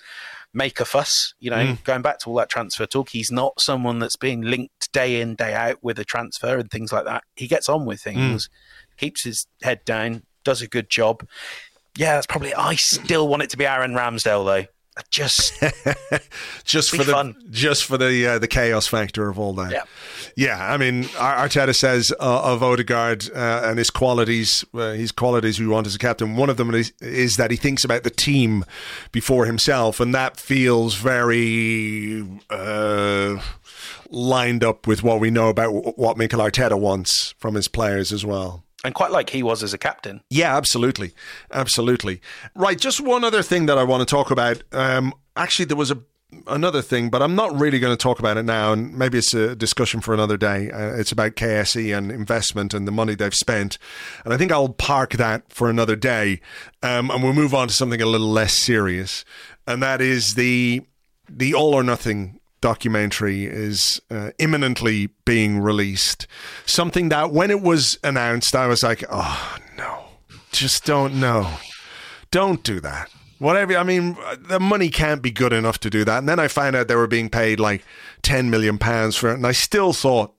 make a fuss. You know, mm. going back to all that transfer talk, he's not someone that's being linked day in day out with a transfer and things like that. He gets on with things. Mm. Keeps his head down, does a good job. Yeah, that's probably. I still want it to be Aaron Ramsdale though. Just,
just for the just for the uh, the chaos factor of all that.
Yeah,
yeah. I mean, Arteta says uh, of Odegaard uh, and his qualities, uh, his qualities we want as a captain. One of them is, is that he thinks about the team before himself, and that feels very uh, lined up with what we know about what Mikel Arteta wants from his players as well
and quite like he was as a captain.
Yeah, absolutely, absolutely. Right, just one other thing that I want to talk about. Um, actually, there was a another thing, but I'm not really going to talk about it now, and maybe it's a discussion for another day. Uh, it's about KSE and investment and the money they've spent, and I think I'll park that for another day, um, and we'll move on to something a little less serious, and that is the the all or nothing documentary is uh, imminently being released. Something that when it was announced, I was like, oh no, just don't know. Don't do that. Whatever. I mean, the money can't be good enough to do that. And then I found out they were being paid like 10 million pounds for it. And I still thought,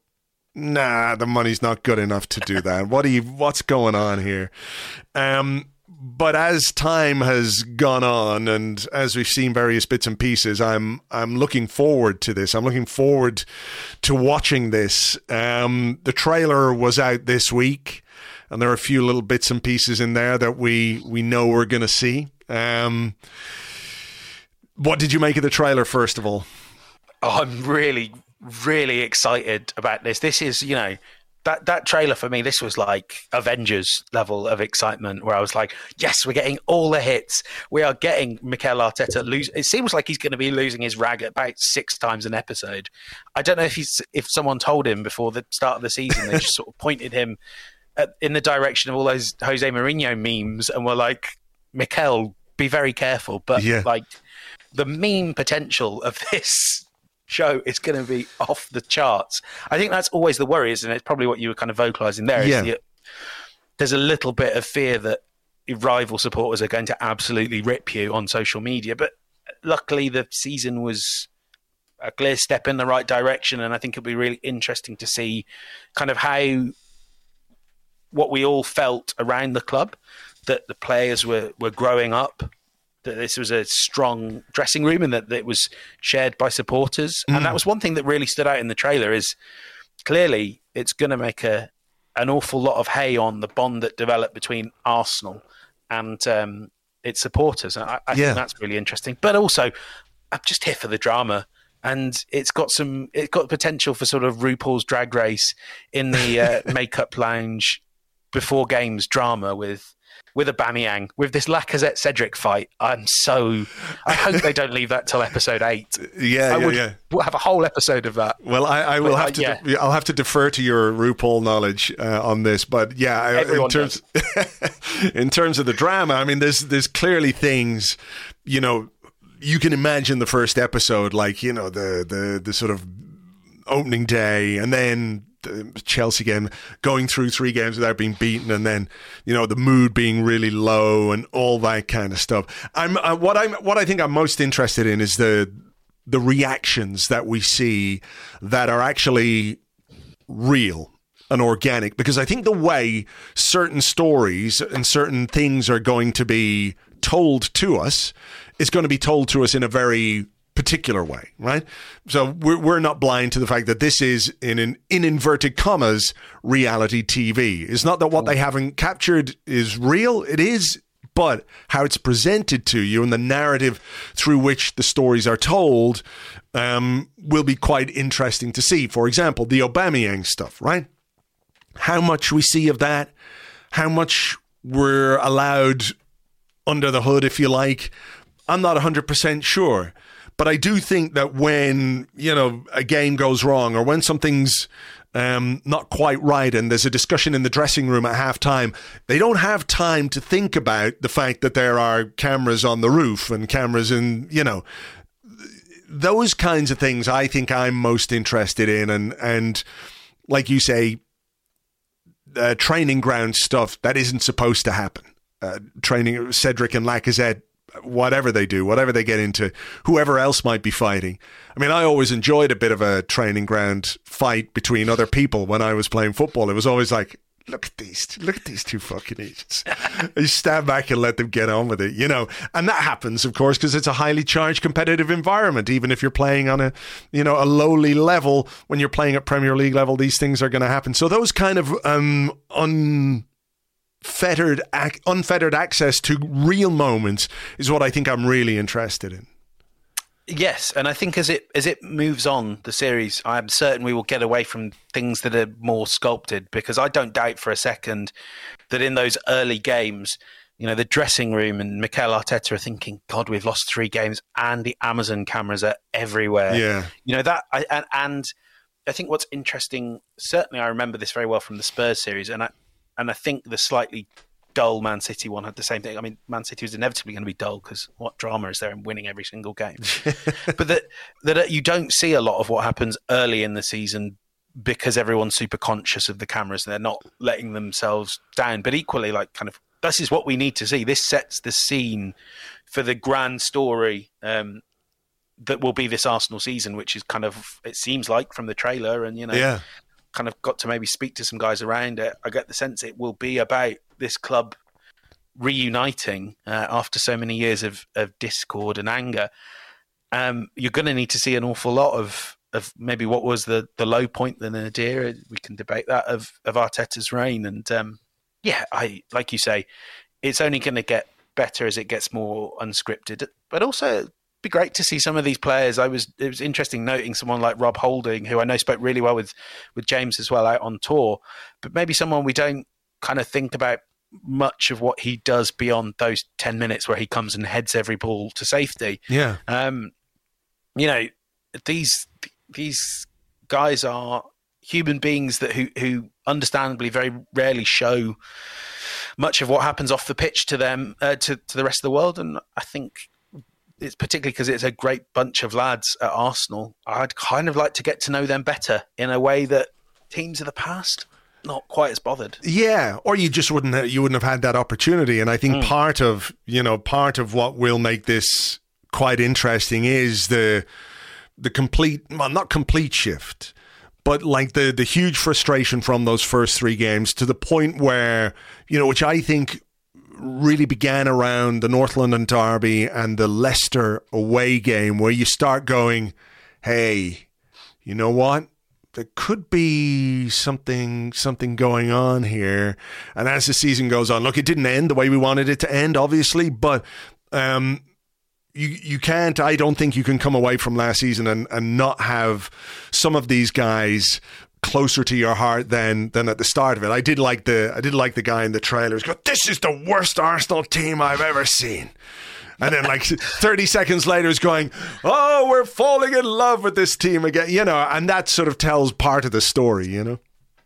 nah, the money's not good enough to do that. what are you, what's going on here? Um, but as time has gone on and as we've seen various bits and pieces i'm i'm looking forward to this. I'm looking forward to watching this. Um, the trailer was out this week and there are a few little bits and pieces in there that we we know we're going to see. Um, what did you make of the trailer first of all?
Oh, i'm really really excited about this. This is you know that that trailer for me, this was like Avengers level of excitement, where I was like, "Yes, we're getting all the hits. We are getting Mikel Arteta lose." It seems like he's going to be losing his rag about six times an episode. I don't know if he's if someone told him before the start of the season, they just sort of pointed him at, in the direction of all those Jose Mourinho memes, and were like, "Mikel, be very careful. But
Yeah.
like the meme potential of this show is going to be off the charts. I think that's always the worry, isn't it? It's probably what you were kind of vocalizing there.
Yeah.
the- there's a little bit of fear that rival supporters are going to absolutely rip you on social media. But luckily, the season was a clear step in the right direction, and I think it'll be really interesting to see kind of how what we all felt around the club that the players were were growing up. That this was a strong dressing room and that, it was shared by supporters, and that was one thing that really stood out in the trailer. Is clearly it's going to make a an awful lot of hay on the bond that developed between Arsenal and um, its supporters. And I, I
Yeah.
think that's really interesting. But also, I'm just here for the drama. And it's got some, it's got potential for sort of RuPaul's Drag Race in the uh, makeup lounge before games drama with with Aubameyang with this Lacazette Cedric fight. I'm so, I hope they don't leave that till episode eight.
Yeah,
I
yeah,
would
yeah.
we'll have a whole episode of that.
Well, I, I will
But, uh,
have to.
yeah.
I'll have to defer to your RuPaul knowledge uh, on this, but yeah, I- in terms in terms of the drama, I mean, there's there's clearly things, you know, you can imagine the first episode, like you know the the the sort of opening day, and then Chelsea game, going through three games without being beaten, and then you know the mood being really low and all that kind of stuff. I'm uh, what I'm what I think I'm most interested in is the the reactions that we see that are actually real and organic because I think the way certain stories and certain things are going to be told to us is going to be told to us in a very particular way, right? So we're, we're not blind to the fact that this is in an in inverted commas reality TV. It's not that what they haven't captured is real. It is but how it's presented to you and the narrative through which the stories are told um, will be quite interesting to see. For example, the Aubameyang stuff, right? How much we see of that, how much we're allowed under the hood, if you like, I'm not 100% sure. But I do think that when, you know, a game goes wrong or when something's um, not quite right and there's a discussion in the dressing room at halftime, they don't have time to think about the fact that there are cameras on the roof and cameras in, you know, those kinds of things I think I'm most interested in. And, and like you say, uh, training ground stuff that isn't supposed to happen. Uh, training Cedric and Lacazette, whatever they do, whatever they get into, whoever else might be fighting. I mean, I always enjoyed a bit of a training ground fight between other people when I was playing football. It was always like, look at these, look at these two fucking idiots. you stand back and let them get on with it, you know. And that happens, of course, because it's a highly charged competitive environment. Even if you're playing on a, you know, a lowly level, when you're playing at Premier League level, these things are going to happen. So those kind of um, un fettered ac- unfettered access to real moments is what I think I'm really interested in.
Yes, and I think as it as it moves on the series, I'm certain we will get away from things that are more sculpted because I don't doubt for a second that in those early games, you know, the dressing room and Mikel Arteta are thinking, "God, we've lost three games, and the Amazon cameras are everywhere."
Yeah.
you know that, I, and and I think what's interesting. Certainly, I remember this very well from the Spurs series, and I and I think the slightly dull Man City one had the same thing. I mean, Man City was inevitably going to be dull because what drama is there in winning every single game? but that that you don't see a lot of what happens early in the season because everyone's super conscious of the cameras and they're not letting themselves down. But equally, like kind of this is what we need to see. This sets the scene for the grand story um, that will be this Arsenal season, which is kind of it seems like from the trailer and you know
Yeah.
Kind of got to maybe speak to some guys around it. I get the sense it will be about this club reuniting uh, after so many years of, of discord and anger. Um, you're going to need to see an awful lot of of maybe what was the, the low point the nadir. We can debate that of of Arteta's reign, and um, yeah, I like you say, it's only going to get better as it gets more unscripted. But also, be great to see some of these players. I was it was interesting noting someone like Rob Holding, who I know spoke really well with with James as well out on tour, but maybe someone we don't kind of think about much of what he does beyond those 10 minutes where he comes and heads every ball to safety.
Yeah.
Um, you know, these these guys are human beings that who who understandably very rarely show much of what happens off the pitch to them uh, to to the rest of the world. And I think it's particularly because it's a great bunch of lads at Arsenal. I'd kind of like to get to know them better in a way that teams of the past not quite as bothered.
Yeah, or you just wouldn't have, you wouldn't have had that opportunity. And I think mm. part of you know part of what will make this quite interesting is the the complete well not complete shift but like the the huge frustration from those first three games to the point where you know which I think really began around the North London derby and the Leicester away game where you start going hey you know what? There could be something something going on here. And as the season goes on look it didn't end the way we wanted it to end obviously but um, you you can't I don't think you can come away from last season and, and not have some of these guys closer to your heart than than at the start of it. I did like the I did like the guy in the trailers go, This is the worst Arsenal team I've ever seen. And then like 30 seconds later is going, Oh, we're falling in love with this team again. You know, and that sort of tells part of the story, you know.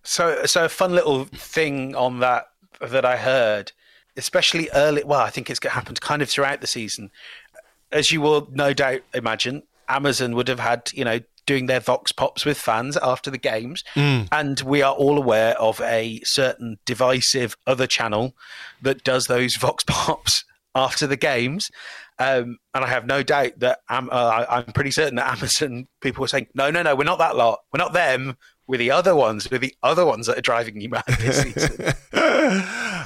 So so a fun little thing on that that I heard, especially early well, I think it's happened kind of throughout the season as you will no doubt imagine, Amazon would have had, you know, doing their vox pops with fans after the games. Mm. And we are all aware of a certain divisive other channel that does those vox pops after the games. Um, and I have no doubt that uh, I'm pretty certain that Amazon people were saying, no, no, no, we're not that lot. We're not them We're the other ones, We're the other ones that are driving you mad this season.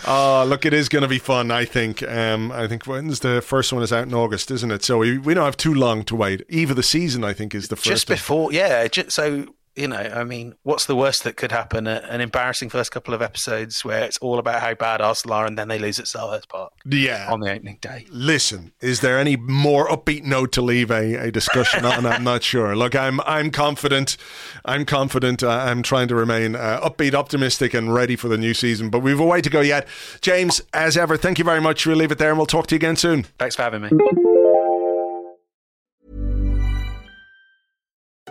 oh, look, it is going to be fun. I think. Um, I think when's the first one is out in August, isn't it? So we, we don't have too long to wait. Eve of the season, I think, is the first.
Just before, yeah. Just, so you know, I mean, what's the worst that could happen? An embarrassing first couple of episodes where it's all about how bad Arsenal are, and then they lose at Selhurst Park.
Yeah,
on the opening day.
Listen, is there any more upbeat note to leave a, a discussion on? I'm not sure. Look, I'm I'm confident. I'm confident. Uh, I'm trying to remain uh, upbeat, optimistic, and ready for the new season. But we've a way to go yet. James, as ever, thank you very much. We'll leave it there, and we'll talk to you again soon.
Thanks for having me.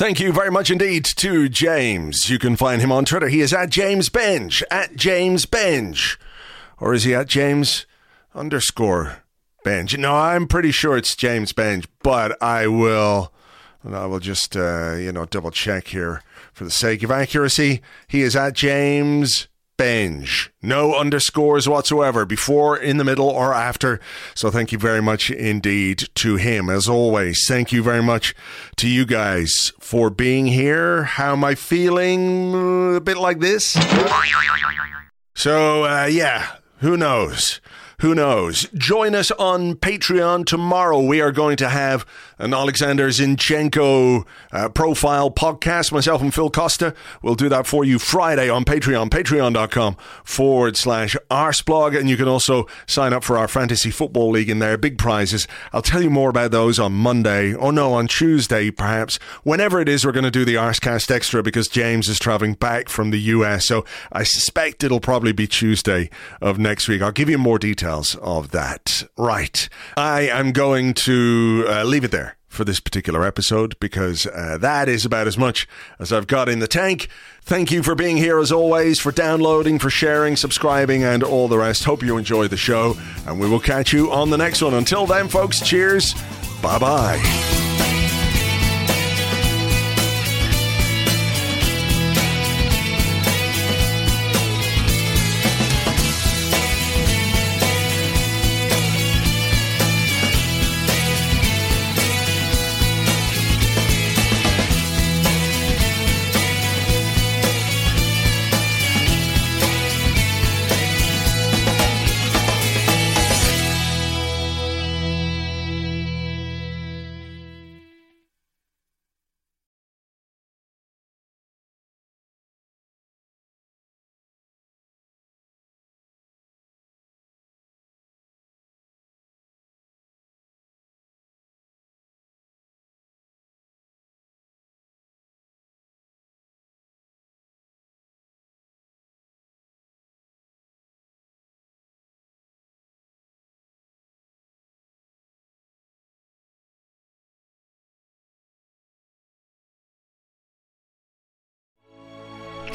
Thank you very much indeed to James. You can find him on Twitter. He is at James Benge, at James Benge. Or is he at James underscore Benge? No, I'm pretty sure it's James Benge, but I will I will just uh, you know double check here for the sake of accuracy. He is at James No underscores whatsoever before, in the middle, or after. So thank you very much indeed to him. As always, thank you very much to you guys for being here. How am I feeling? A bit like this. So, uh, yeah, who knows? Who knows? Join us on Patreon tomorrow. We are going to have an Alexander Zinchenko uh, profile podcast. Myself and Phil Costa will do that for you Friday on Patreon, patreon.com forward slash arsblog. And you can also sign up for our fantasy football league in there. Big prizes. I'll tell you more about those on Monday. Oh no, on Tuesday, perhaps. Whenever it is, we're going to do the Arsecast Extra because James is traveling back from the US. So I suspect it'll probably be Tuesday of next week. I'll give you more details details of that. Right. I am going to uh, leave it there for this particular episode because uh, that is about as much as I've got in the tank. Thank you for being here as always, for downloading, for sharing, subscribing, and all the rest. Hope you enjoy the show, and we will catch you on the next one. Until then, folks, cheers. Bye bye.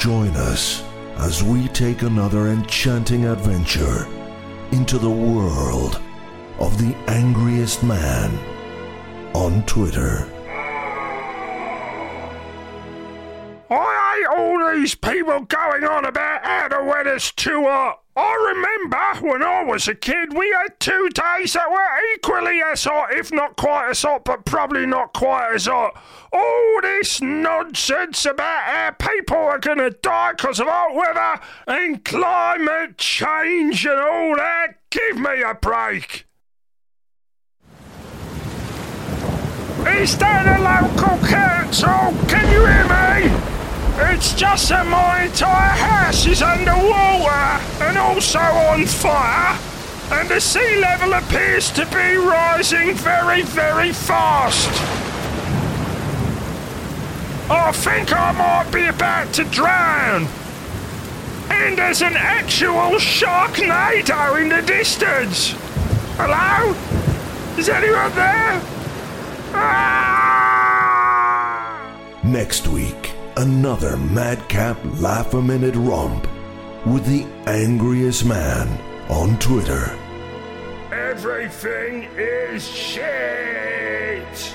Join us as we take another enchanting adventure into the world of the angriest man on Twitter.
I hate all these people going on about how the weather's too hot. I remember when I was a kid, we had two days that were equally as hot, if not quite as hot, but probably not quite as hot. All this nonsense about how people are going to die because of hot weather and climate change and all that, give me a break. Is that a local council? Can you hear me? It's just that my entire house is underwater and also on fire, and the sea level appears to be rising very, very fast. I think I might be about to drown. And there's an actual sharknado in the distance. Hello? Is anyone there? Ah!
Next week another madcap laugh a minute romp with the angriest man on Twitter.
Everything is shit!